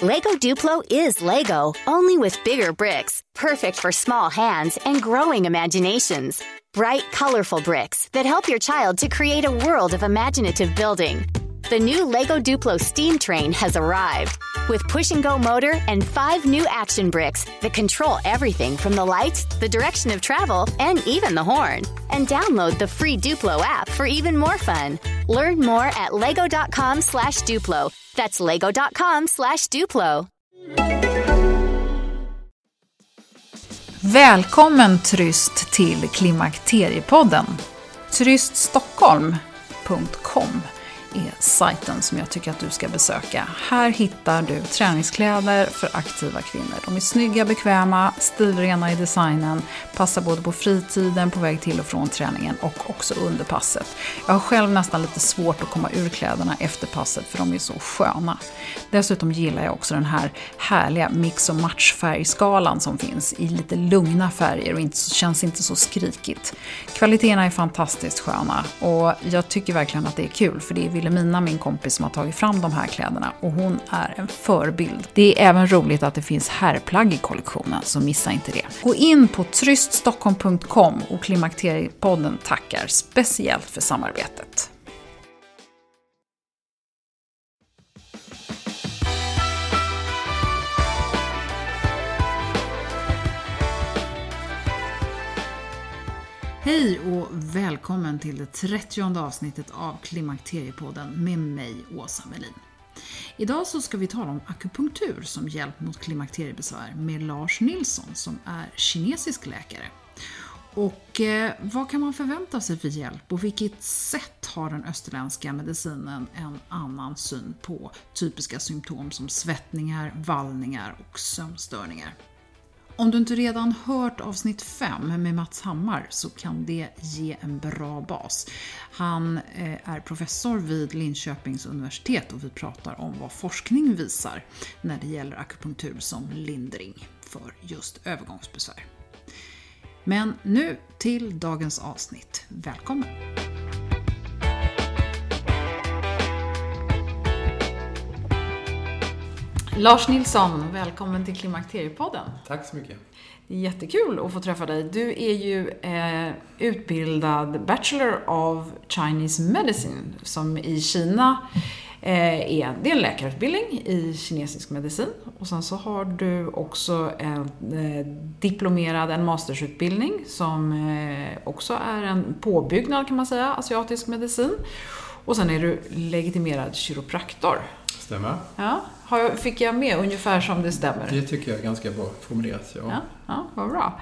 Lego Duplo is Lego, only with bigger bricks, perfect for small hands and growing imaginations. Bright, colorful bricks that help your child to create a world of imaginative building. The new Lego Duplo steam train has arrived with push and go motor and five new action bricks that control everything from the lights, the direction of travel, and even the horn. And download the free Duplo app for even more fun. Learn more at lego.com slash Duplo. That's lego.com slash Duplo. Välkommen Tryst till Klimakteriepodden. Tryststockholm.com är sajten som jag tycker att du ska besöka. Här hittar du träningskläder för aktiva kvinnor. De är snygga, bekväma, stilrena i designen, passar både på fritiden, på väg till och från träningen och också under passet. Jag har själv nästan lite svårt att komma ur kläderna efter passet för de är så sköna. Dessutom gillar jag också den här härliga mix och matchfärgskalan som finns i lite lugna färger och inte, känns inte så skrikigt. Kvaliteterna är fantastiskt sköna och jag tycker verkligen att det är kul för det är Wilhelmina, min kompis, som har tagit fram de här kläderna och hon är en förebild. Det är även roligt att det finns herrplagg i kollektionen, så missa inte det. Gå in på tryststockholm.com och Klimakteriepodden tackar speciellt för samarbetet. Hej och välkommen till det 30 avsnittet av Klimakteriepodden med mig, Åsa Melin. Idag så ska vi tala om akupunktur som hjälp mot klimakteriebesvär med Lars Nilsson som är kinesisk läkare. Och eh, vad kan man förvänta sig för hjälp och vilket sätt har den österländska medicinen en annan syn på typiska symptom som svettningar, vallningar och sömnstörningar? Om du inte redan hört avsnitt 5 med Mats Hammar så kan det ge en bra bas. Han eh, är professor vid Linköpings universitet och vi pratar om vad forskning visar när det gäller akupunktur som lindring för just övergångsbesvär. Men nu till dagens avsnitt. Välkommen! Lars Nilsson, välkommen till Klimakteriepodden. Tack så mycket. Jättekul att få träffa dig. Du är ju eh, utbildad Bachelor of Chinese Medicine som i Kina eh, är, det är en läkarutbildning i kinesisk medicin. Och sen så har du också en eh, diplomerad, en mastersutbildning som eh, också är en påbyggnad kan man säga, asiatisk medicin. Och sen är du legitimerad kiropraktor. Stämmer. Ja. Fick jag med ungefär som det stämmer? Det tycker jag är ganska bra formulerat, ja. Ja, ja vad bra.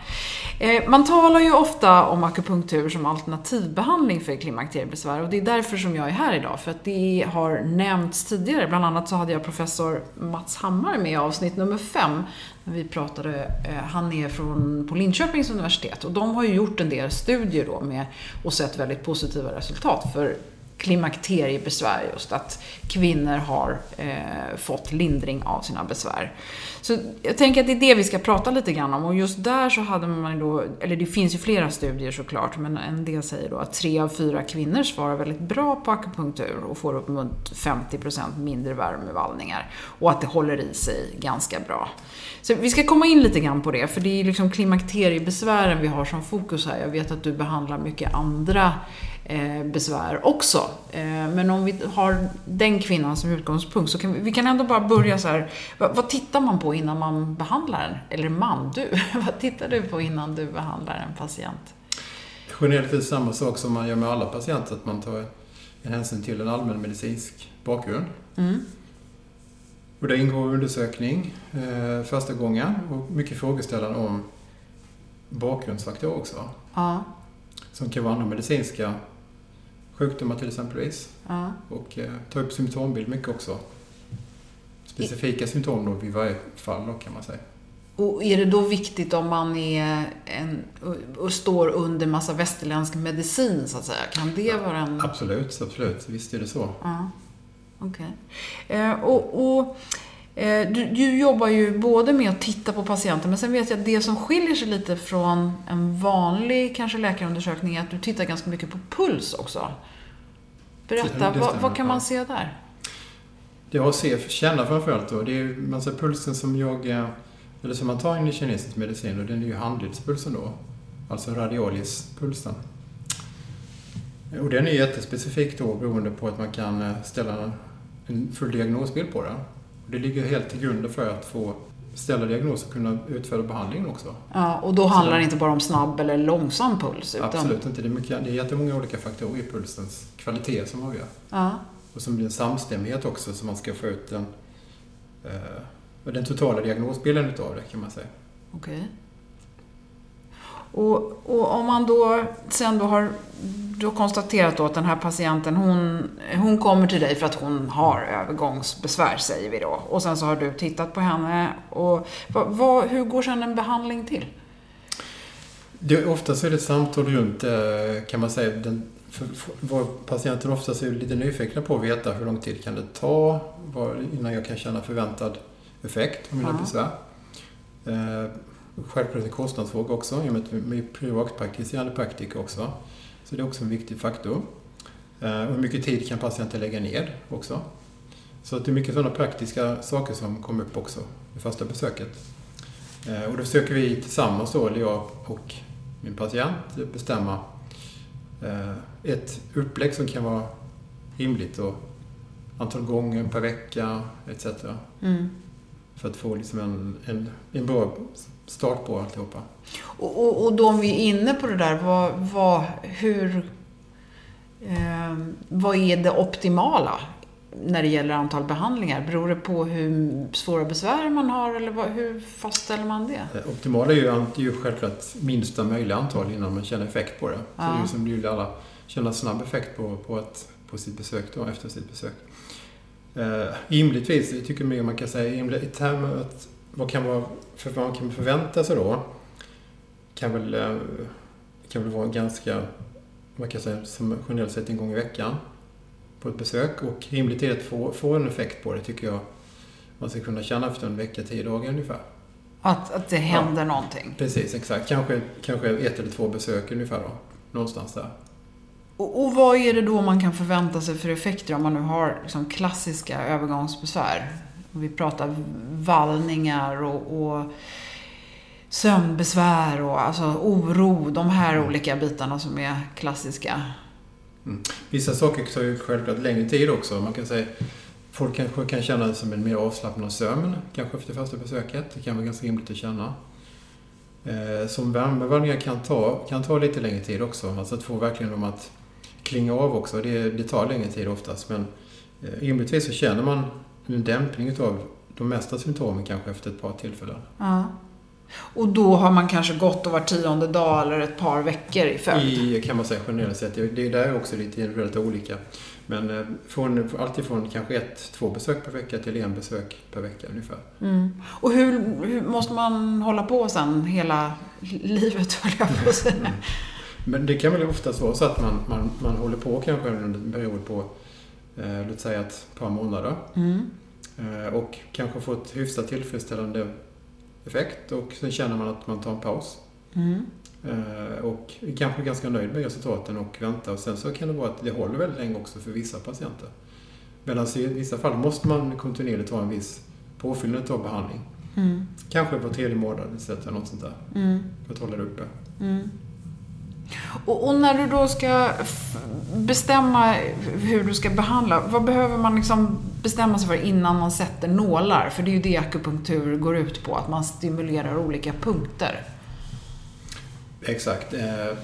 Eh, man talar ju ofta om akupunktur som alternativbehandling för klimakteriebesvär och det är därför som jag är här idag, för att det har nämnts tidigare. Bland annat så hade jag professor Mats Hammar med i avsnitt nummer fem, när vi pratade, eh, han är från, på Linköpings universitet och de har ju gjort en del studier då med, och sett väldigt positiva resultat för klimakteriebesvär just, att kvinnor har eh, fått lindring av sina besvär. Så jag tänker att det är det vi ska prata lite grann om och just där så hade man då, eller det finns ju flera studier såklart, men en del säger då att tre av fyra kvinnor svarar väldigt bra på akupunktur och får upp mot 50% mindre värmevallningar och att det håller i sig ganska bra. Så vi ska komma in lite grann på det, för det är liksom klimakteriebesvären vi har som fokus här. Jag vet att du behandlar mycket andra besvär också. Eh, men om vi har den kvinnan som utgångspunkt så kan vi, vi kan ändå bara börja så här. Vad, vad, tittar man på innan man behandlar en? Eller man, du. vad tittar du på innan du behandlar en patient? Generellt är det samma sak som man gör med alla patienter, att man tar en hänsyn till en allmänmedicinsk bakgrund. Mm. Och det ingår undersökning eh, första gången och mycket frågeställande om bakgrundsfaktorer också. Ja. Som kan vara andra medicinska sjukdomar till exempelvis. Ja. Och eh, ta upp symptombild mycket också. Specifika symptom då vid varje fall då kan man säga. Och är det då viktigt om man är en, och står under massa västerländsk medicin så att säga? Kan det ja, vara en... Absolut, absolut. Visst är det så. Ja. Okej. Okay. Eh, och, och du, du, jobbar ju både med att titta på patienter, men sen vet jag att det som skiljer sig lite från en vanlig kanske läkarundersökning är att du tittar ganska mycket på puls också. Berätta, vad, vad, kan man se där? Ja, se, känna framförallt då. Det är alltså pulsen som jag, eh, eller som man tar in i kinesisk medicin, och den är ju handledspulsen då. Alltså radialispulsen. Och den är jättespecifik då beroende på att man kan eh, ställa en full diagnosbild på den. Det ligger helt till grunden för att få ställa diagnos och kunna utföra behandlingen också. Ja, och då handlar det inte bara om snabb eller långsam puls? Utan... Absolut inte. Det är, mycket, det är jättemånga olika faktorer i pulsens kvalitet som avgör. Ja. Och som blir en samstämmighet också så man ska få ut den, eh, den totala diagnosbilden utav det kan man säga. Okej. Okay. Och, och, om man då sen då har har konstaterat då att den här patienten, hon, hon kommer till dig för att hon har övergångsbesvär, säger vi då. Och sen så har du tittat på henne. Och vad, vad, hur går sen en behandling till? Det, oftast är det samtal runt, eh, kan man säga, den, för, för, patienten oftast är lite nyfikna på att veta hur lång tid kan det ta var, innan jag kan känna förväntad effekt av mina ja. besvär. Eh, självklart en kostnadsfråga också, i och med att vi är privatpraktiserande praktiker också. Så det är också en viktig faktor. Eh, och hur mycket tid kan patienten lägga ner också? Så det är mycket sådana praktiska saker som kommer upp också i första besöket. Eh, och då försöker vi tillsammans då, eller jag och min patient, bestämma eh, ett upplägg som kan vara rimligt och antal gånger per vecka etc. Mm. För att få liksom en, en, en bra start på alltihopa. Och, och, och då om vi är inne på det där, vad, vad, hur, eh, vad är det optimala när det gäller antal behandlingar? Beror det på hur svåra besvär man har eller vad, hur fastställer man det? det optimala är ju, är ju självklart minsta möjliga antal innan man känner effekt på det. Ja. Så det är ju som det vill alla känna snabb effekt på, på, ett, på sitt besök då, efter sitt besök. Eh, rimligtvis, jag tycker mer man kan säga i termer att vad kan man, för vad man kan förvänta sig då kan väl, eh, kan väl vara ganska, man kan säga som generellt sett en gång i veckan på ett besök. Och rimligt är att få, få en effekt på det tycker jag man ska kunna känna efter en vecka, tio dagar ungefär. Att, att det händer ja, någonting? Precis, exakt. Kanske, kanske ett eller två besök ungefär då. Någonstans där. Och, och vad är det då man kan förvänta sig för effekter om man nu har liksom klassiska övergångsbesvär? Vi pratar vallningar och, och sömnbesvär och alltså oro. De här mm. olika bitarna som är klassiska. Mm. Vissa saker tar ju självklart längre tid också. Man kan säga Folk kanske kan känna det som en mer avslappnad sömn, kanske efter första besöket. Det kan vara ganska rimligt att känna. Eh, som värmevallningar kan ta, kan ta lite längre tid också. Alltså att få verkligen dem att klinga av också. Det, det tar längre tid oftast. Men eh, rimligtvis så känner man en dämpning av de mesta symptomen kanske efter ett par tillfällen. Ja. Och då har man kanske gått och var tionde dag eller ett par veckor i följd? I, kan man säga generellt sett. Det är där också lite individuellt olika. Men eh, från, alltifrån kanske ett, två besök per vecka till en besök per vecka ungefär. Mm. Och hur, hur, måste man hålla på sen hela livet, höll jag på att säga? Mm. Men det kan väl oftast vara så att man, man, man håller på kanske under en period på, eh, låt säga ett par månader. Mm. Eh, och kanske får ett hyfsat tillfredsställande effekt och sen känner man att man tar en paus. Mm. Eh, och är kanske ganska nöjd med resultaten och väntar. Och sen så kan det vara att det håller väldigt länge också för vissa patienter. Medan i vissa fall måste man kontinuerligt ha en viss påfyllnad av behandling. Mm. Kanske var tredje månad eller något sånt där. Mm. För att hålla det uppe. Mm. Och, och, när du då ska bestämma hur du ska behandla, vad behöver man liksom bestämma sig för innan man sätter nålar? För det är ju det akupunktur går ut på, att man stimulerar olika punkter. Exakt. Eh,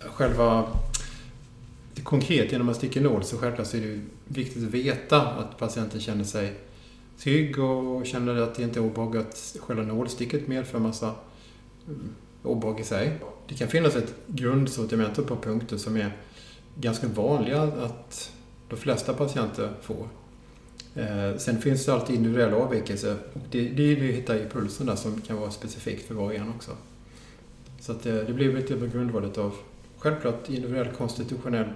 själva konkret genom att sticka nål så självklart så är det viktigt att veta att patienten känner sig trygg och känner att det inte är obehagligt att själva nålsticket medför massa obehag i sig. Det kan finnas ett grundsortiment på punkter som är ganska vanliga att de flesta patienter får. Eh, sen finns det alltid individuella avvikelser och det, det är det vi hittar i pulsen där som kan vara specifikt för var och en också. Så att det, det blir lite på grundvalet av självklart individuell konstitutionell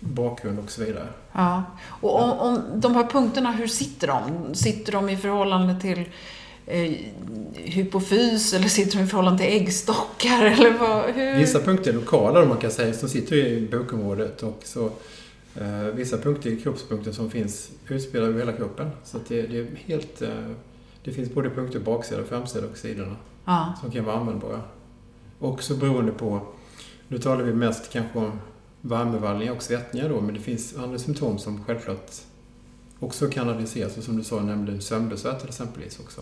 bakgrund och så vidare. Ja. Och om, om de här punkterna, hur sitter de? Sitter de i förhållande till eh, hypofys eller sitter de i förhållande till äggstockar? Eller vad, hur? Vissa punkter är lokala, man kan säga, som sitter i bokområdet och så eh, vissa punkter i kroppspunkter som finns utspridda över hela kroppen. Så det, det är helt... Eh, det finns både punkter på baksidan, framsidan och sidorna Ja. som kan vara användbara. Också beroende på... Nu talar vi mest kanske om värmevallningar och svettningar då, men det finns andra symptom som självklart också kan analyseras. Och som du sa, nämnde sömnbesvär till exempelvis också.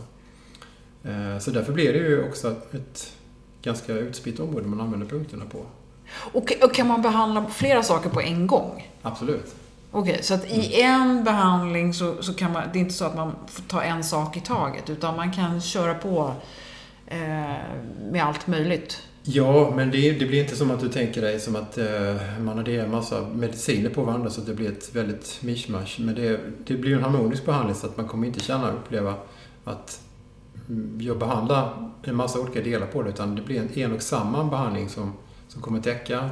Eh, Så därför blir det ju också ett ganska utspritt område man använder punkterna på. Och, och kan man behandla flera saker på en gång? Absolut. Okej, så att i en behandling så, så kan man, det är inte så att man får ta en sak i taget, utan man kan köra på eh, med allt möjligt. Ja, men det, det blir inte som att du tänker dig som att eh, man adderar en massa mediciner på varandra så att det blir ett väldigt mischmasch. Men det, det blir en harmonisk behandling så att man kommer inte känna och uppleva att mm, jag behandlar en massa olika delar på det utan det blir en, en och samma behandling som, som kommer täcka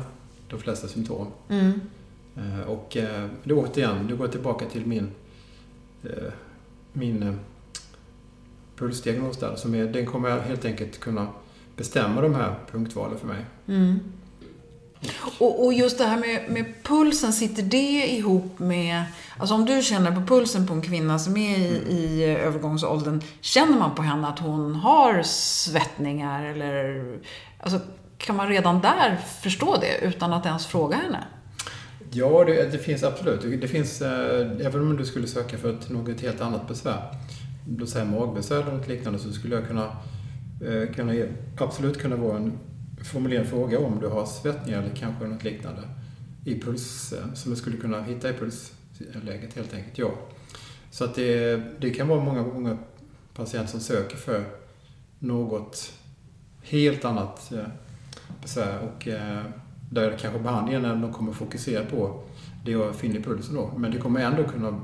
de flesta symptom. Mm. Eh, och eh, det återigen, du går tillbaka till min, eh, min pulsdiagnos där. Som är, den kommer jag helt enkelt kunna bestämma de här punktvalen för mig. Mm. Och, och just det här med, med pulsen, sitter det ihop med... Alltså om du känner på pulsen på en kvinna som är i, i övergångsåldern, känner man på henne att hon har svettningar eller... Alltså, kan man redan där förstå det utan att ens fråga henne? Ja, det, det finns absolut. Det finns, eh, även om du skulle söka för ett, något helt annat besvär, låt säga magbesvär eller något liknande, så skulle jag kunna, eh, kunna absolut kunna vara en formulera en fråga om du har svettningar eller kanske något liknande i puls, som du skulle kunna hitta i pulsläget helt enkelt, ja. Så att det, det kan vara många, många patienter som söker för något helt annat eh, besvär och eh, där kanske behandlingen är de kommer fokusera på det jag finner i pulsen då. Men det kommer ändå kunna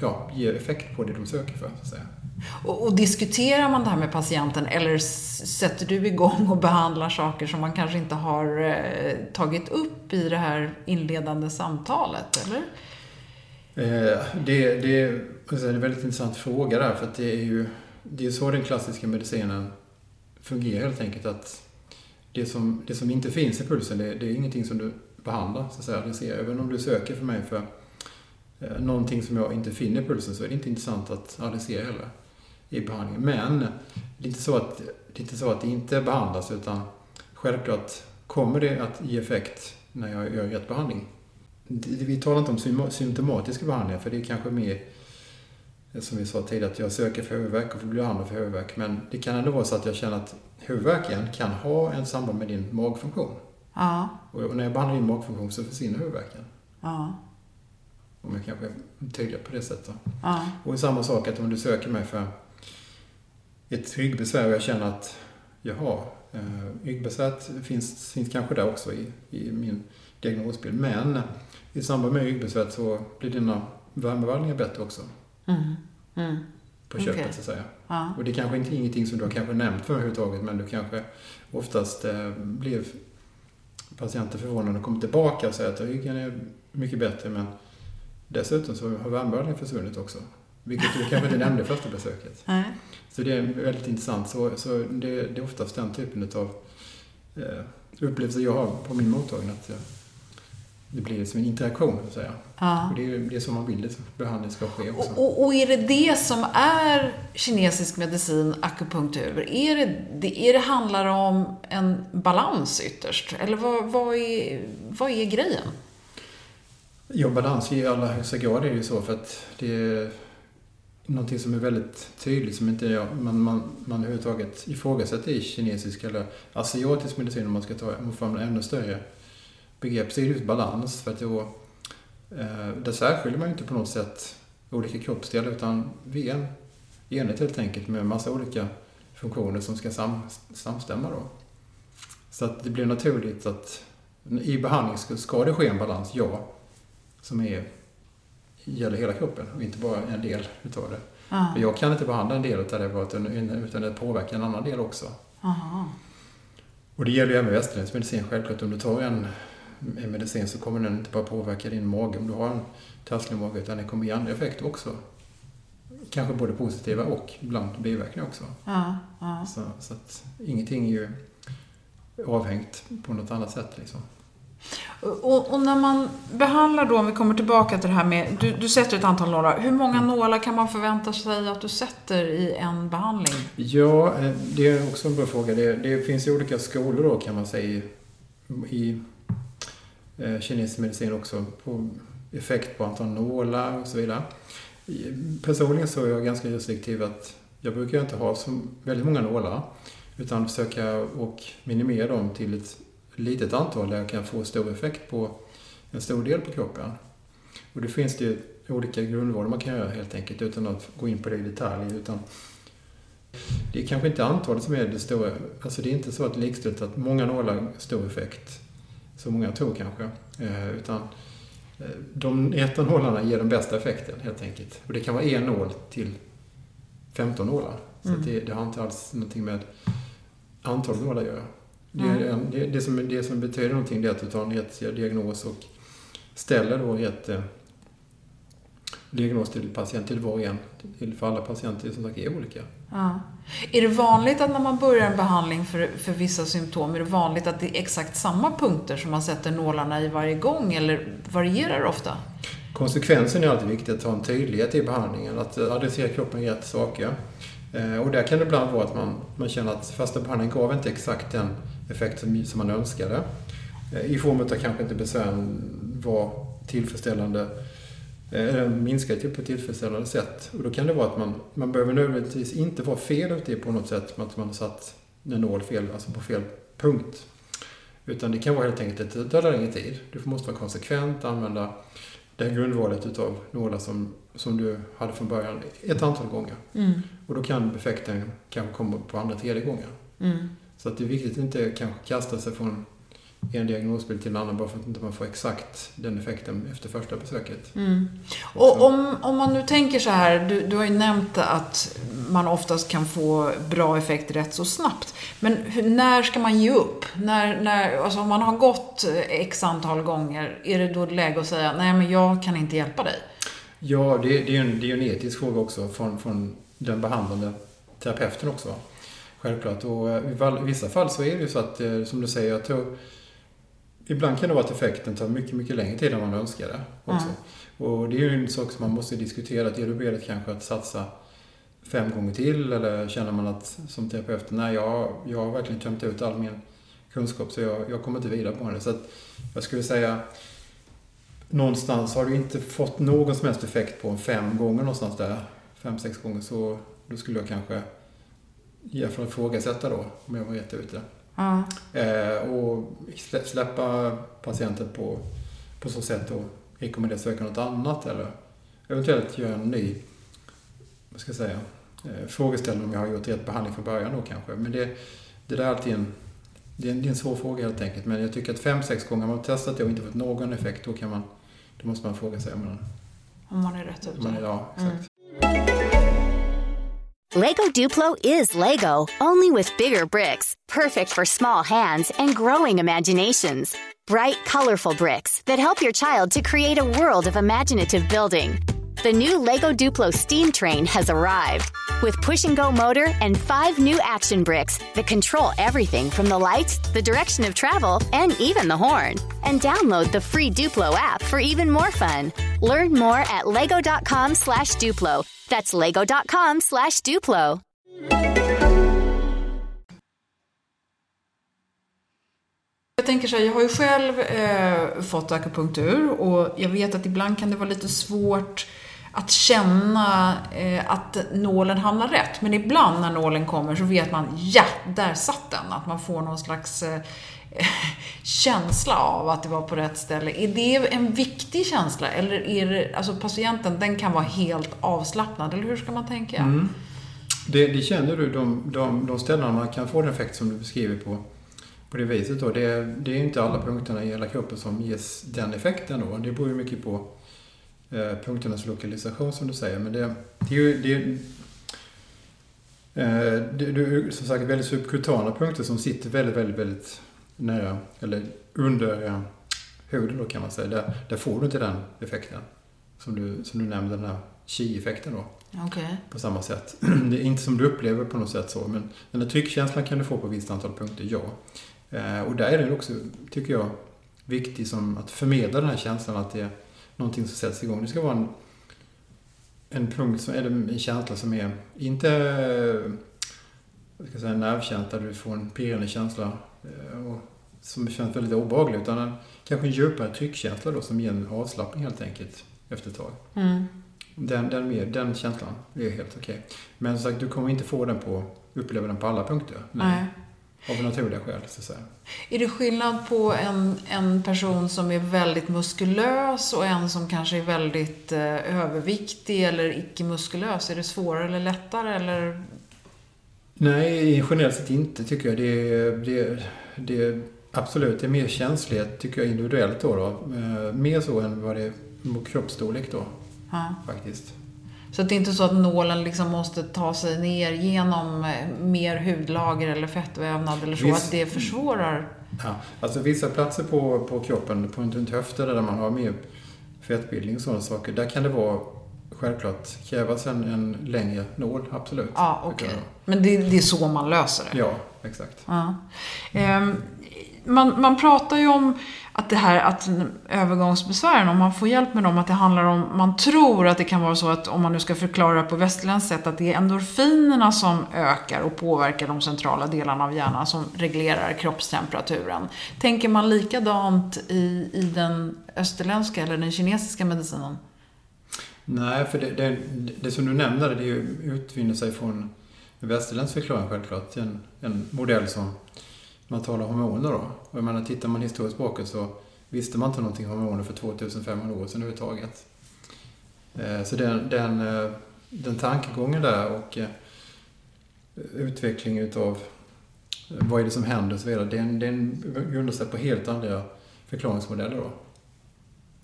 ja, ge effekt på det de söker för, så att säga. Och, och diskuterar man det här med patienten eller sätter du igång och behandlar saker som man kanske inte har eh, tagit upp i det här inledande samtalet, eller? Eh, det, det, är- det är en väldigt intressant fråga där, för att det är ju det är så den klassiska medicinen fungerar helt enkelt. att det som, det som inte finns i pulsen, det, det är ingenting som du behandlar, så att säga. Det ser, även om du söker för mig för eh, någonting som jag inte finner i pulsen så är det inte intressant att adressera heller i behandlingen. Men det är inte så att det, inte, så att det inte behandlas, utan självklart kommer det att ge effekt när jag gör rätt behandling. Vi talar inte om sym- symptomatiska behandlingar, för det är kanske mer som vi sa tidigare, att jag söker för huvudvärk och får bli behandlad för huvudvärk. Men det kan ändå vara så att jag känner att huvudvärken kan ha en samband med din magfunktion. Ja, Och när jag behandlar din magfunktion så försvinner huvudvärken. ja, Om jag kanske är tydlig på det sättet. ja. Och samma sak att om du söker mig för ett ryggbesvär och jag känner att jaha, eh, ryggbesväret finns, finns kanske där också i, i min diagnosbild. Men i samband med ryggbesväret så blir dina värmevallningar bättre också. Mm. Mm. På köpet Okej. så att säga. Ja. Och det är kanske inte ingenting som du har kanske nämnt för överhuvudtaget men du kanske oftast eh, blev patienter förvånade och kommer tillbaka och säger att ryggen är mycket bättre men dessutom så har värmevallningen försvunnit också. Vilket du kanske inte nämnde första besöket. Nej. Så det är väldigt intressant. Så, så det, det är oftast den typen av eh, upplevelser jag har på min mottagning. Att eh, det blir som en interaktion, så att säga. Ja. Och det är det är så man vill att behandling ska ske också. Och, och, är det det som är kinesisk medicin, akupunktur? Är det, det, är det handlar om en balans ytterst? Eller vad, vad, är, vad är grejen? Ja, balans i allra högsta grad är det ju så för att det är någonting som är väldigt tydligt som inte jag, man, man, man överhuvudtaget ifrågasätter i kinesisk eller asiatisk medicin om man ska ta fram man ännu större begrepp så är det just balans för att då eh, där särskiljer man ju inte på något sätt olika kroppsdelar utan vi är en enhet helt enkelt med massa olika funktioner som ska sam, samstämma då. Så att det blir naturligt att i behandling ska, ska det ske en balans, ja som är, gäller hela kroppen och inte bara en del utav det. För jag kan inte behandla en del utav det utan, utan det påverkar en annan del också. Aha. Och det gäller ju även västerländsk medicin självklart. Om du tar en, en medicin så kommer den inte bara påverka din mage om du har en taskig mage utan det kommer ge andra effekter också. Kanske både positiva och ibland biverkningar också. Ja. Så, så att ingenting är ju avhängt på något annat sätt liksom. Och, och, när man behandlar då, om vi kommer tillbaka till det här med, du, du sätter ett antal nålar. Hur många mm. nålar kan man förvänta sig att du sätter i en behandling? Ja, eh, det är också en bra fråga. Det, det finns ju olika skolor då kan man säga i, i eh, kinesisk medicin också. På effekt på antal nålar och så vidare. Personligen så är jag ganska restriktiv att jag brukar inte ha så väldigt många nålar. Utan försöka och minimera dem till ett litet antal där kan få stor effekt på en stor del på kroppen. Och det finns det olika grundval man kan göra helt enkelt utan att gå in på det i detalj. Utan det är kanske inte antalet som är det stora. Alltså det är inte så att likställt att många nålar stor effekt. Så många tror kanske. Eh, utan eh, de etanålarna ger den bästa effekten helt enkelt. Och det kan vara en nål till 15 nålar. Så mm. det, det har inte alls någonting med antalet nålar att göra. Det, mm. det, det, som, det som betyder någonting är att du tar en diagnos och ställer då rätt eh, diagnos till patient, till var och en. Till, för alla patienter som sagt är olika. Ja. Är det vanligt att när man börjar en behandling för, för vissa symptom, är det vanligt att det är exakt samma punkter som man sätter nålarna i varje gång eller varierar det ofta? Konsekvensen är alltid viktigt att ha en tydlighet i behandlingen, att adressera kroppen rätt saker. Eh, och där kan det ibland vara att man, man känner att första behandlingen gav inte exakt den effekt som, som man önskade. Eh, I form av kanske inte besvären var tillfredsställande eh, eller minskade på ett tillfredsställande sätt. Och då kan det vara att man, man behöver nödvändigtvis inte vara fel ute på något sätt att man har satt en nål fel, alltså på fel punkt. Utan det kan vara helt enkelt att det tar längre tid. Du måste vara konsekvent, använda det här grundvalet utav nålar som, som du hade från början ett antal gånger. Mm. Och då kan effekten kanske komma på andra, tredje gången. Mm. Så att det är viktigt att inte kanske kasta sig från en diagnosbild till en annan bara för att inte man får exakt den effekten efter första besöket. Mm. Och om, om man nu tänker så här, du, du har ju nämnt att man oftast kan få bra effekt rätt så snabbt. Men hur, när ska man ge upp? När, när, alltså om man har gått x antal gånger, är det då läge att säga nej men jag kan inte hjälpa dig? Ja, det, det är ju en, det är en etisk fråga också från, från den behandlande terapeuten också. Självklart. Och i vissa fall så är det ju så att, eh, som du säger, jag tror Ibland kan det vara att effekten tar mycket, mycket längre tid än man önskar det också. Mm. Och det är ju en sak som man måste diskutera. Är du beredd kanske att satsa fem gånger till eller känner man att som terapeut, nej jag, jag har verkligen tömt ut all min kunskap så jag, jag kommer inte vidare på det. Så att jag skulle säga någonstans har du inte fått någon som helst effekt på fem gånger någonstans där, fem, sex gånger, så då skulle jag kanske alla fall ifrågasätta då om jag var rätt ute. Mm. Eh, och släppa patienten på, på så sätt och rekommendera att söka något annat eller eventuellt göra en ny, vad ska jag säga, eh, frågeställning om jag har gjort rätt behandling från början då kanske. Men det, det där är alltid en, det är en, det är en svår fråga helt enkelt. Men jag tycker att fem, sex gånger har man testat det och inte fått någon effekt, då kan man, då måste man fråga sig om man, om man är rätt ute. Man ja, exakt. Mm. Lego Duplo is Lego, only with bigger bricks, perfect for small hands and growing imaginations. Bright, colorful bricks that help your child to create a world of imaginative building. The new Lego Duplo steam train has arrived with push and go motor and five new action bricks that control everything from the lights, the direction of travel, and even the horn. And download the free Duplo app for even more fun. Learn more at lego.com slash Duplo. That's lego.com slash Duplo. Jag tänker så här, jag har ju själv eh, fått akupunktur och jag vet att ibland kan det vara lite svårt att känna eh, att nålen hamnar rätt. Men ibland när nålen kommer så vet man, ja, där satt den. Att man får någon slags eh, känsla av att det var på rätt ställe. Är det en viktig känsla? Eller är det, alltså patienten, den kan vara helt avslappnad? Eller hur ska man tänka? Mm. Det, det, känner du, de, de, de ställena man kan få den effekt som du beskriver på, på det viset då. Det, det är inte alla punkterna i hela kroppen som ges den effekten då. Det beror ju mycket på eh, punkternas lokalisation som du säger. Men det, det är ju det, eh, det, det är som sagt väldigt subkutana punkter som sitter väldigt, väldigt, väldigt nära, eller under huden då kan man säga. Där, där får du inte den effekten. Som du, som du nämnde, den här chi-effekten då. Okay. På samma sätt. Det är inte som du upplever på något sätt så, men den här tryckkänslan kan du få på ett visst antal punkter, ja. Eh, och där är det också, tycker jag, viktig som att förmedla den här känslan att det är någonting som sätts igång. Det ska vara en, en punkt, som, eller en känsla som är inte jag ska säga, en nervkänsla där du får en pirrande känsla och, som känns väldigt obehaglig utan en, kanske en djupare tryckkänsla då som ger en avslappning helt enkelt efter ett tag. Mm. Den, den, den känslan är helt okej. Okay. Men som sagt, du kommer inte få den på, uppleva den på alla punkter. Nej. Av naturliga skäl, så att säga. Är det skillnad på en, en person som är väldigt muskulös och en som kanske är väldigt eh, överviktig eller icke-muskulös? Är det svårare eller lättare eller? Nej, generellt sett inte tycker jag. Det är, det, det, absolut, det är mer känslighet tycker jag individuellt då. då. Eh, mer så än vad det är kroppsstorlek då. Ja. Faktiskt. Så det är inte så att nålen liksom måste ta sig ner genom eh, mer hudlager eller fettvävnad eller så, Visst. att det försvårar? Ja, alltså vissa platser på, på kroppen, på runt höften där man har mer fettbildning och sådana saker, där kan det vara självklart krävas en, en längre nål, absolut. Ja, okej. Okay. Men det, det, är så man löser det? Ja, exakt. Ja. Ehm, man, man pratar ju om att det här att övergångsbesvären, om man får hjälp med dem, att det handlar om, man tror att det kan vara så att om man nu ska förklara på västerländskt sätt, att det är endorfinerna som ökar och påverkar de centrala delarna av hjärnan som reglerar kroppstemperaturen. Tänker man likadant i, i den österländska eller den kinesiska medicinen? Nej, för det, det, det som du nämnde, det utvinner sig från en västerländsk förklaring självklart. En, en modell som man talar hormoner då. Och jag menar, tittar man historiskt bakåt så visste man inte någonting om hormoner för 2500 år sedan överhuvudtaget. Eh, så den, den, eh, den tankegången där och eh, utveckling utav vad är det som händer och så vidare, den, den grundar sig på helt andra förklaringsmodeller då.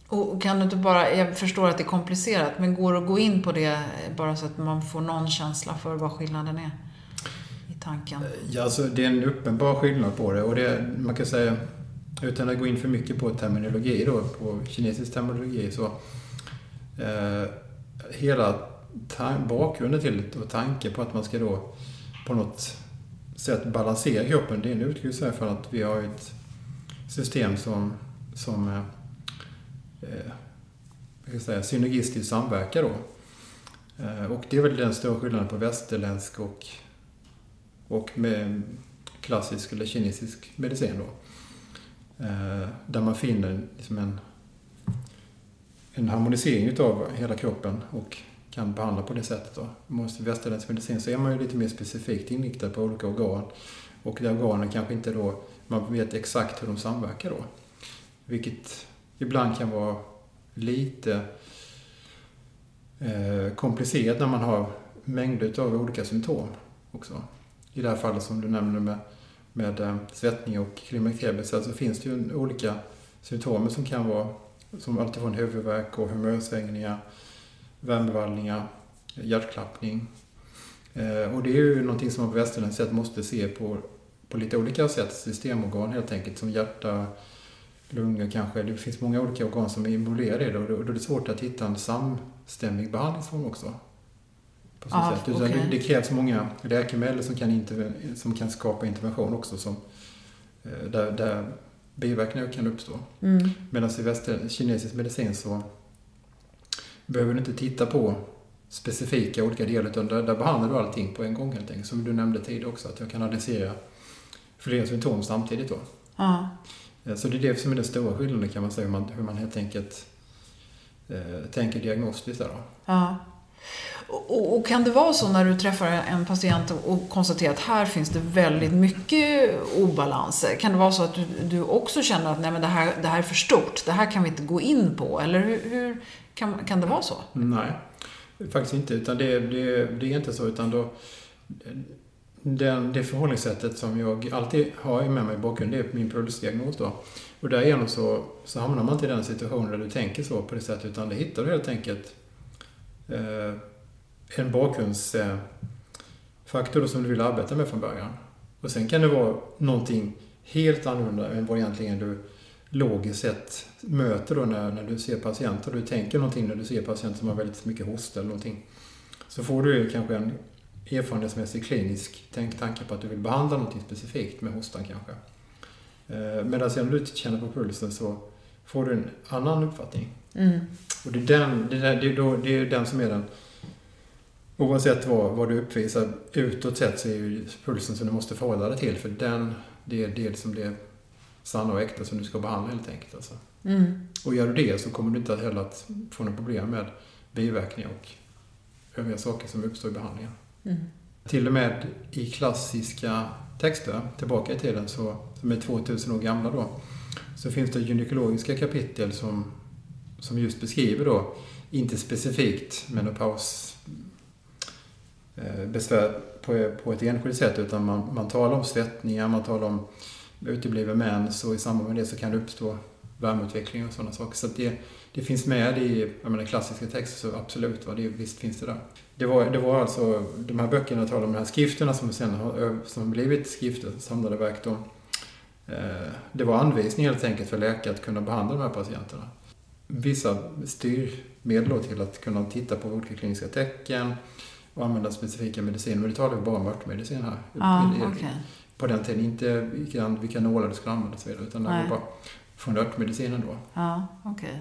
Och kan du inte bara, jag förstår att det är komplicerat, men går det att gå in på det bara så att man får någon känsla för vad skillnaden är? i tanken? Ja, alltså det är en uppenbar skillnad på det och det, man kan säga, utan att gå in för mycket på terminologi då, på kinesisk terminologi så eh, hela bakgrunden till det och tanken på att man ska då på något sätt balansera kroppen, det är en utgångspunkt för att vi har ett system som, som eh, eh, eh säga, synergistisk samverkan. då. Eh, och det är väl den stora skillnaden på västerländsk och och med klassisk eller kinesisk medicin då. Eh, där man finner liksom en, en harmonisering utav hela kroppen och kan behandla på det sättet. Då. Västerländsk medicin så är man ju lite mer specifikt inriktad på olika organ. Och de organen kanske inte då, man vet exakt hur de samverkar då. Vilket ibland kan vara lite eh, komplicerat när man har mängder av olika symptom också i det här fallet som du nämnde med, med eh, svettning och klimakteriebesvär så alltså finns det ju olika symptom som kan vara som alltifrån huvudvärk och humörsvängningar, värmevallningar, hjärtklappning. Eh, och det är ju någonting som man på västerländskt sätt måste se på, på lite olika sätt, systemorgan helt enkelt, som hjärta, lungor kanske. Det finns många olika organ som är involverade i det och då är det svårt att hitta en samstämmig behandlingsform också på så ah, sätt. Utan okay. det, krävs många läkemedel som kan, som kan skapa intervention också som, eh, där, där biverkningar kan uppstå. Mm. Medan i väster, kinesisk medicin så behöver du inte titta på specifika olika delar utan där, där behandlar du allting på en gång helt enkelt. Som du nämnde tidigare också, att jag kan adressera flera symptom samtidigt då. Ah. Så det är det som är den stora skillnaden kan man säga, hur man, hur man helt enkelt eh, tänker diagnostiskt där. Ja. Och, och, kan det vara så när du träffar en patient och konstaterar att här finns det väldigt mycket obalanser? Kan det vara så att du, du också känner att nej, men det, här, det här är för stort, det här kan vi inte gå in på? Eller hur, hur kan, kan det vara så? Nej, faktiskt inte. Utan det, det, det är inte så. Utan då, den, det förhållningssättet som jag alltid har med mig i bakgrunden, det är min pulsdiagnos då. Och därigenom så, så hamnar man inte i den situationen där du tänker så på det sättet, utan det hittar du helt enkelt eh, en bakgrundsfaktor som du vill arbeta med från början. Och sen kan det vara någonting helt annorlunda än vad egentligen du logiskt sett möter då när, när du ser patienter. Du tänker någonting när du ser patienter som har väldigt mycket hosta eller någonting. Så får du kanske en erfarenhetsmässig klinisk tänk, tanke på att du vill behandla någonting specifikt med hostan kanske. Eh, Medan om du känner på pulsen så får du en annan uppfattning. Mm. Och det är den, det är, det är, då, det är den som är den... Oavsett vad, vad du uppvisar utåt sett så är ju pulsen som du måste förhålla dig till. För den, det är det som det sanna och äkta som du ska behandla helt enkelt. Alltså. Mm. Och gör du det så kommer du inte heller att få några problem med biverkningar och övriga saker som uppstår i behandlingen. Mm. Till och med i klassiska texter, tillbaka i tiden, så, som är 2000 år gamla då, så finns det gynekologiska kapitel som, som just beskriver då, inte specifikt menopaus eh, besvär på, på ett enskilt sätt, utan man, man talar om svettningar, man talar om utebliven mens och i samband med det så kan det uppstå värmeutveckling och sådana saker. Så det, det finns med i jag menar, klassiska texter, så absolut, va, det, visst finns det där. Det var, det var alltså, de här böckerna talar om de här skrifterna som sen har som blivit skrifter, samlade verk. Då, eh, det var anvisningar helt enkelt för läkare att kunna behandla de här patienterna. Vissa styrmedel då till att kunna titta på olika kliniska tecken och använda specifika mediciner. Men det talar vi bara om örtmedicin här. I- okej. På den tiden, inte vilka, vilka nålar du skulle använda och så vidare, utan det var bara från örtmedicinen då. Ja, okej.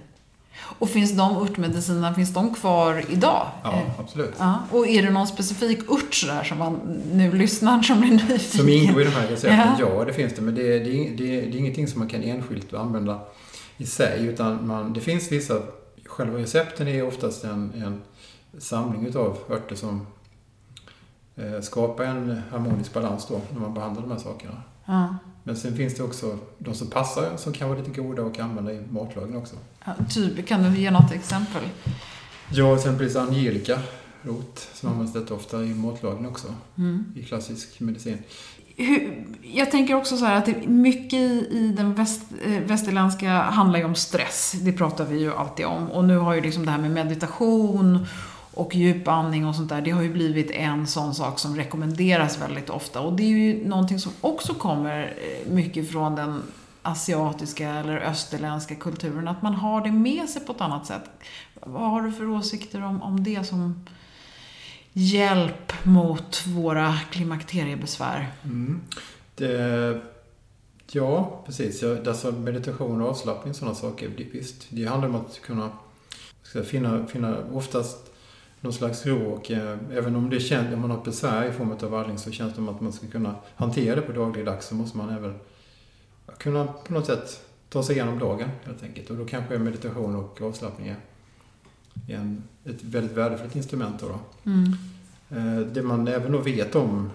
Och finns de örtmedicinerna, finns de kvar idag? Ja, absolut. Ja, och är det någon specifik ört sådär som man nu lyssnar som blir nyfiken? Som ingår i de här recepten, Ja. ja. det finns det. Men det, är- det, det, det är ingenting som man kan enskilt använda i sig. Utan man, det finns vissa, själva recepten är oftast en, en samling utav örter som eh, skapar en harmonisk balans då när man behandlar de här sakerna. Ja. Men sen finns det också de som passar, som kan vara lite goda och använda i matlagning också. Ja, typ, kan du ge något exempel? Ja, exempelvis angelica rot som används rätt ofta i matlagning också. Mm. I klassisk medicin. Hur, jag tänker också så här att det, mycket i, i den väst, eh, västerländska handlar ju om stress. Det pratar vi ju alltid om. Och nu har ju liksom det här med meditation och djupandning och sånt där, det har ju blivit en sån sak som rekommenderas väldigt ofta. Och det är ju någonting som också kommer eh, mycket från den asiatiska eller österländska kulturen, att man har det med sig på ett annat sätt. Vad har du för åsikter om, om det som hjälp mot våra klimakteriebesvär? Mm. Det, ja, precis. Alltså meditation och avslappning och sådana saker, det, visst. Det handlar om att kunna ska finna, finna oftast någon slags ro och eh, även om det känns, om man har besvär i form av vallning så känns det som att man ska kunna hantera det på dagligdags så måste man även kunna på något sätt ta sig igenom dagen helt enkelt. Och då kanske meditation och avslappning är en, ett väldigt värdefullt instrument. Då, då. Mm. Eh, Det man även då vet om,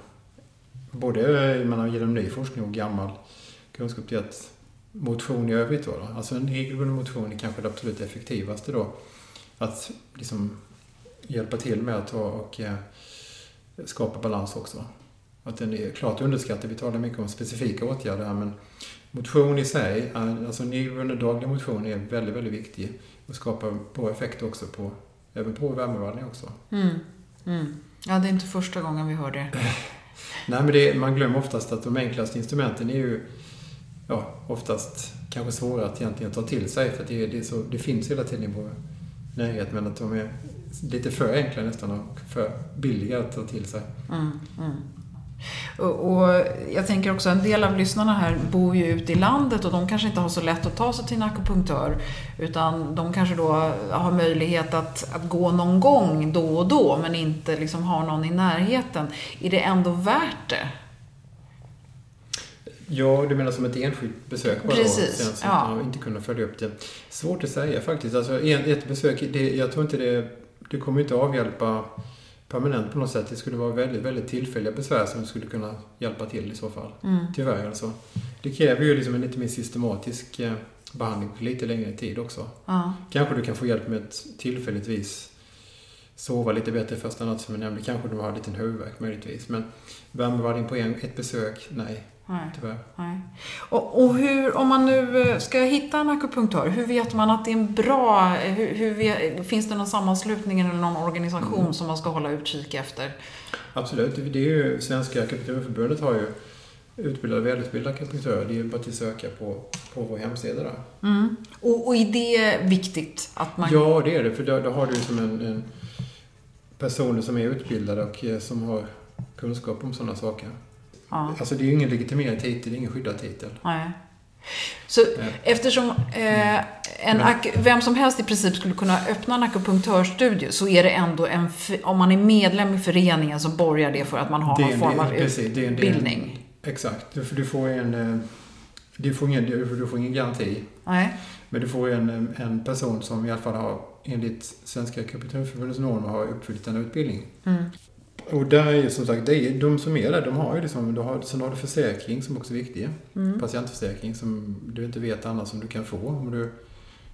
både man har genom ny forskning och gammal kunskap, det är att motion i övrigt då, då alltså en regelbunden motion är kanske det absolut effektivaste då. Att liksom hjälpa till med att ta och eh, skapa balans också. Att den är klart underskattad. Vi talar mycket om specifika åtgärder här men motion i sig, är- alltså en regelbunden daglig motion är väldigt, väldigt viktig och skapar bra effekt också på, även på värmevallning också. Mm. Mm. Ja, det är inte första gången vi hör det. Nej, men det, man glömmer oftast att de enklaste instrumenten är ju ja, oftast kanske svåra att egentligen ta till sig för det, det, så, det finns hela tiden i vår närhet men att de är lite för enkla nästan och för billiga att ta till sig. Mm. Mm. Och, och jag tänker också, en del av lyssnarna här bor ju ute i landet och de kanske inte har så lätt att ta sig till en akupunktör. Utan de kanske då har möjlighet att, att gå någon gång då och då, men inte liksom har någon i närheten. Är det ändå värt det? Ja, du menar som ett enskilt besök bara Precis, då? Sen så ja. inte kunna följa upp det. Svårt att säga faktiskt. Alltså, en, ett besök, det, jag tror inte det, det kommer inte avhjälpa permanent på något sätt. Det skulle vara väldigt, väldigt tillfälliga besvär som skulle kunna hjälpa till i så fall. Mm. Tyvärr alltså. Det kräver ju liksom en lite mer systematisk eh, behandling på lite längre tid också. Ja. Kanske du kan få hjälp med att tillfälligtvis sova lite bättre första natt som jag nämnde. Kanske du har en liten huvudvärk möjligtvis. Men värmevallning på en, ett besök, nej, Nej. tyvärr. Nej. Och, och hur, om man nu eh, ska hitta en akupunktör, hur vet man att det är en bra... Hur, hur vet, finns det någon sammanslutning eller någon organisation Mm. som man ska hålla utkik efter? Absolut. Det är ju Svenska akupunkturförbundet har ju utbildade, välutbildade akupunktörer. Det är ju bara att söka på, på vår hemsida där. Mm. Och, och är det viktigt att man... Ja, det är det. För då, då har du som en, en personer som är utbildade och eh, som har kunskap om sådana saker. Ja. Alltså det är ju ingen legitimerad titel, det är ingen skyddad titel. Nej. Så eftersom eh, en vem som helst i princip skulle kunna öppna en akupunktörstudio så är det ändå en, om man är medlem i föreningen så borgar det för att man har någon en form av utbildning. Exakt. Du, du får en... eh, Du får ingen, du du får ingen garanti. Nej. Men du får en, en person som i alla fall har enligt Svenska akupunkturförbundets normer har uppfyllt en utbildning. Mm. Och där är ju som sagt, det är, de som är där, de har ju liksom, du har, sen har du försäkring som också är viktig. Mm. Patientförsäkring som du inte vet annars som du kan få om du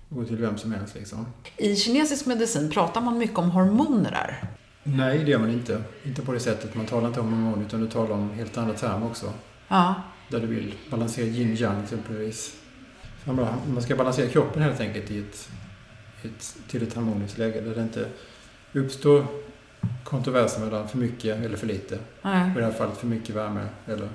går till vem som helst liksom. I kinesisk medicin pratar man mycket om hormoner där. Nej, det gör man inte. Inte på det sättet. Man talar inte om hormoner utan du talar om helt andra termer också. Ja. Där du vill balansera yin-yang exempelvis. Man ska balansera kroppen helt enkelt i ett, ett, till ett harmoniskt läge där det inte uppstår kontroverser mellan för mycket eller för lite. Nej. Och i det här fallet för mycket värme eller.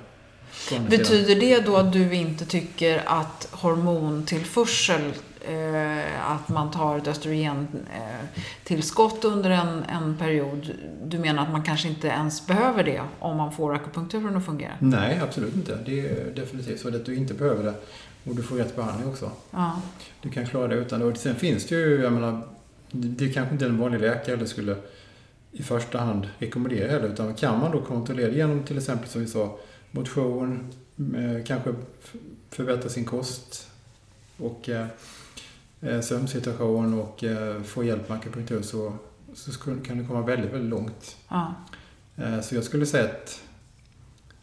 Betyder det då att du inte tycker att hormontillförsel, eh, att man tar ett östrogentillskott under en, en period, du menar att man kanske inte ens behöver det om man får akupunkturen att fungera? Nej, absolut inte. Det är definitivt så att du inte behöver det. Och du får rätt behandling också. Ja. Du kan klara det utan det. Och sen finns det ju, jag menar, det är kanske inte en vanlig läkare skulle i första hand rekommendera heller. Utan kan man då kontrollera genom till exempel som vi sa, motion, eh, kanske förbättra sin kost och eh, eh, sömnsituation och eh, få hjälp med akupunktur så, så skulle, kan du komma väldigt, väldigt långt. Ja. Eh, Så jag skulle säga att,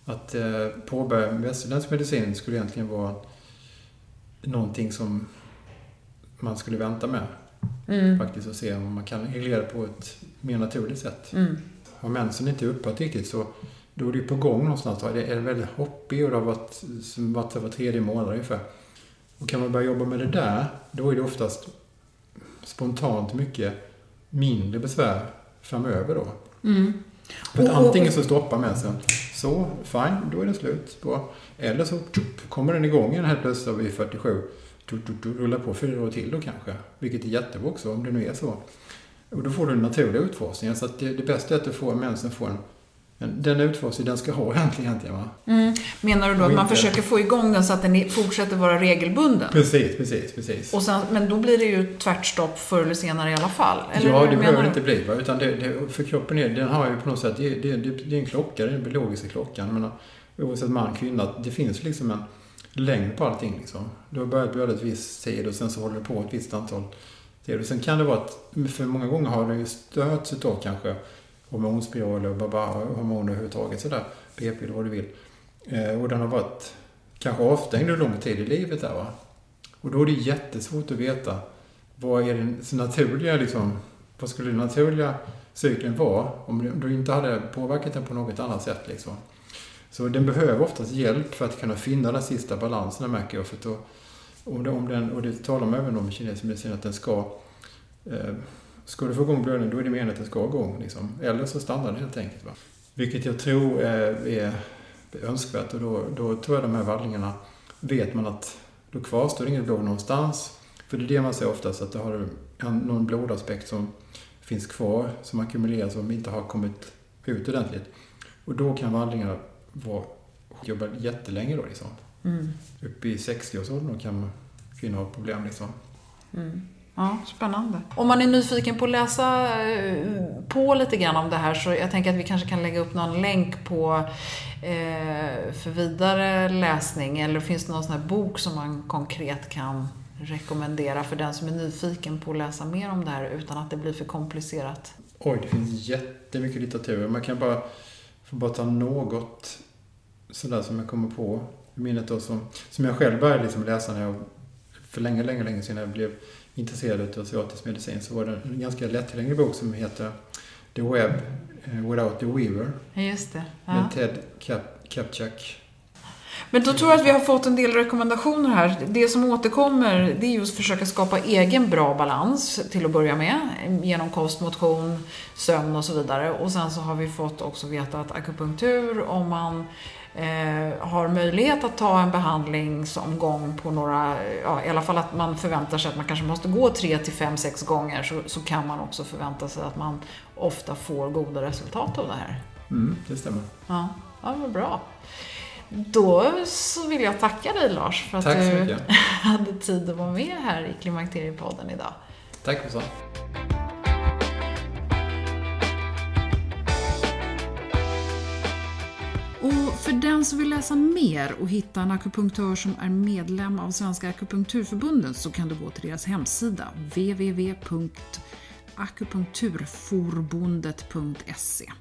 att eh, påbörja västerländsk medicin skulle egentligen vara någonting som man skulle vänta med Mm. faktiskt och se om man kan reglera på ett mer naturligt sätt. Mm. Har mensen inte upphört riktigt så då är det ju på gång någonstans. Det är väldigt hoppig och det har varit, varit var tredje månad ungefär. Och kan man börja jobba med det där, då är det oftast spontant mycket mindre besvär framöver då. Mm. För att antingen så stoppar mensen. Så, fine, då är det slut. Bra. Eller så tjup, kommer den igång igen helt plötsligt vid 47. Rullar på fyra år till då kanske. Vilket är jättebra också om det nu är så. Och då får du en naturlig utfasning. Så att det, det bästa är att du får mensen får en, en den utfasning den ska ha egentligen. va? Mm. Menar du då att man försöker få igång den så att den fortsätter vara regelbunden? Precis, precis, precis. Och sen, men då blir det ju tvärtstopp förr eller senare i alla fall? Eller ja, det behöver du? inte bli. Va? Utan det, det, för kroppen är, den har ju på något sätt, det, det, det, det är en klocka, det är den biologiska klockan. Jag menar, oavsett man, kvinna, det finns liksom en längd på allting. Liksom. Du har börjat blöda ett visst tid och sen så håller det på ett visst antal tid. Och sen kan det vara att, för många gånger har det ju störts utav kanske hormonspiraler och baba-hormoner överhuvudtaget sådär. BP eller vad du vill. Eh, och den har varit kanske avstängd under lång tid i livet där va. Och då är det jättesvårt att veta vad är den naturliga liksom, vad skulle den naturliga cykeln vara om du inte hade påverkat den på något annat sätt liksom. Så den behöver oftast hjälp för att kunna finna den sista balansen märker jag. För att då, om det, om den, och det talar man även om i kinesisk medicin att den ska eh, Ska du få igång blödningen då är det meningen att den ska igång. Liksom. Eller så stannar den helt enkelt. Va? Vilket jag tror är, är önskvärt och då, då tror jag de här vallningarna vet man att då kvarstår inget blod någonstans. För det är det man ser oftast, att det har en, någon blodaspekt som finns kvar, som ackumuleras och inte har kommit ut ordentligt. Och då kan vallningarna vara, jobba jättelänge då liksom. Mm. Upp i 60-årsåldern kan kvinnor ha problem liksom. Mm. Ja, spännande. Om man är nyfiken på att läsa eh, på lite grann om det här så jag tänker att vi kanske kan lägga upp någon länk på eh, för vidare läsning eller finns det någon sån här bok som man konkret kan rekommendera för den som är nyfiken på att läsa mer om det här utan att det blir för komplicerat? Oj, det finns jättemycket litteratur. Man kan bara, bara ta något sådär som jag kommer på minnet då som, som jag själv började liksom läsa när jag, för länge, länge, länge sedan jag blev intresserad av asiatisk medicin så var det en ganska lättillgänglig bok som heter The Web eh, Without the Weaver Just det. Ja. med Ted Kap- Kapchak. Men då tror jag att vi har fått en del rekommendationer här. Det som återkommer det är just att försöka skapa egen bra balans till att börja med. Genom kost, motion, sömn och så vidare. Och sen så har vi fått också veta att akupunktur, om man eh, har möjlighet att ta en behandlingsomgång på några, ja, i alla fall att man förväntar sig att man kanske måste gå tre till fem, sex gånger så, så kan man också förvänta sig att man ofta får goda resultat av det här. Mm, det stämmer. Ja, ja vad bra. då så vill jag tacka dig Lars för att du mycket. hade tid att vara med här i Klimakteriepodden idag. Tack för för den som vill läsa mer och hitta en akupunktör som är medlem av Svenska akupunkturförbundet så kan du gå till deras hemsida www.akupunkturforbundet.se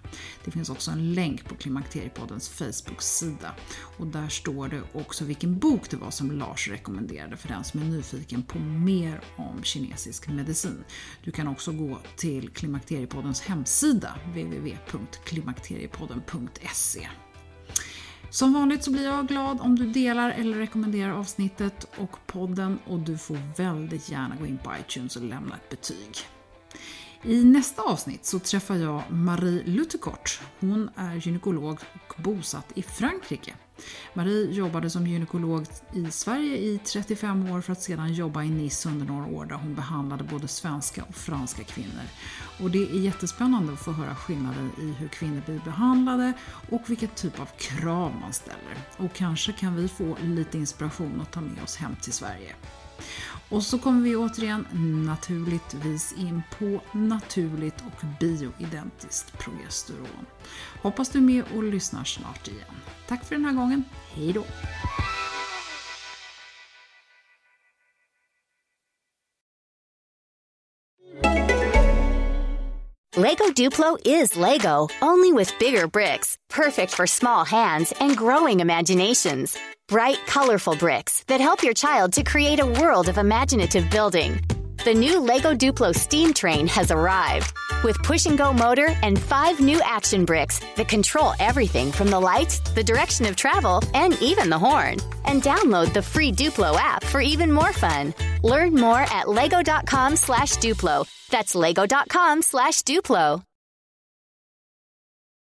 Det finns också en länk på Klimakteriepoddens Facebook-sida. Och där står det också vilken bok det var som Lars rekommenderade för den som är nyfiken på mer om kinesisk medicin. Du kan också gå till Klimakteriepoddens hemsida www.klimakteriepodden.se som vanligt så blir jag glad om du delar eller rekommenderar avsnittet och podden och du får väldigt gärna gå in på iTunes och lämna ett betyg. I nästa avsnitt så träffar jag Marie Lutekort. Hon är gynekolog och bosatt i Frankrike. Marie jobbade som gynekolog i Sverige i 35 år för att sedan jobba i Nice under några år där hon behandlade både svenska och franska kvinnor. Och det är jättespännande att få höra skillnader i hur kvinnor blir behandlade och vilken typ av krav man ställer. Och kanske kan vi få lite inspiration att ta med oss hem till Sverige. Och så kommer vi återigen naturligtvis in på naturligt och bioidentiskt progesteron. Hoppas du är med och lyssnar snart igen. Tack för den här gången, hej då! Lego Duplo is Lego, only with bigger bricks, perfect for small hands and growing imaginations. Bright, colorful bricks that help your child to create a world of imaginative building. The new Lego Duplo steam train has arrived with push and go motor and five new action bricks that control everything from the lights, the direction of travel, and even the horn. And download the free Duplo app for even more fun. Learn more at lego.com slash Duplo. That's lego.com slash Duplo.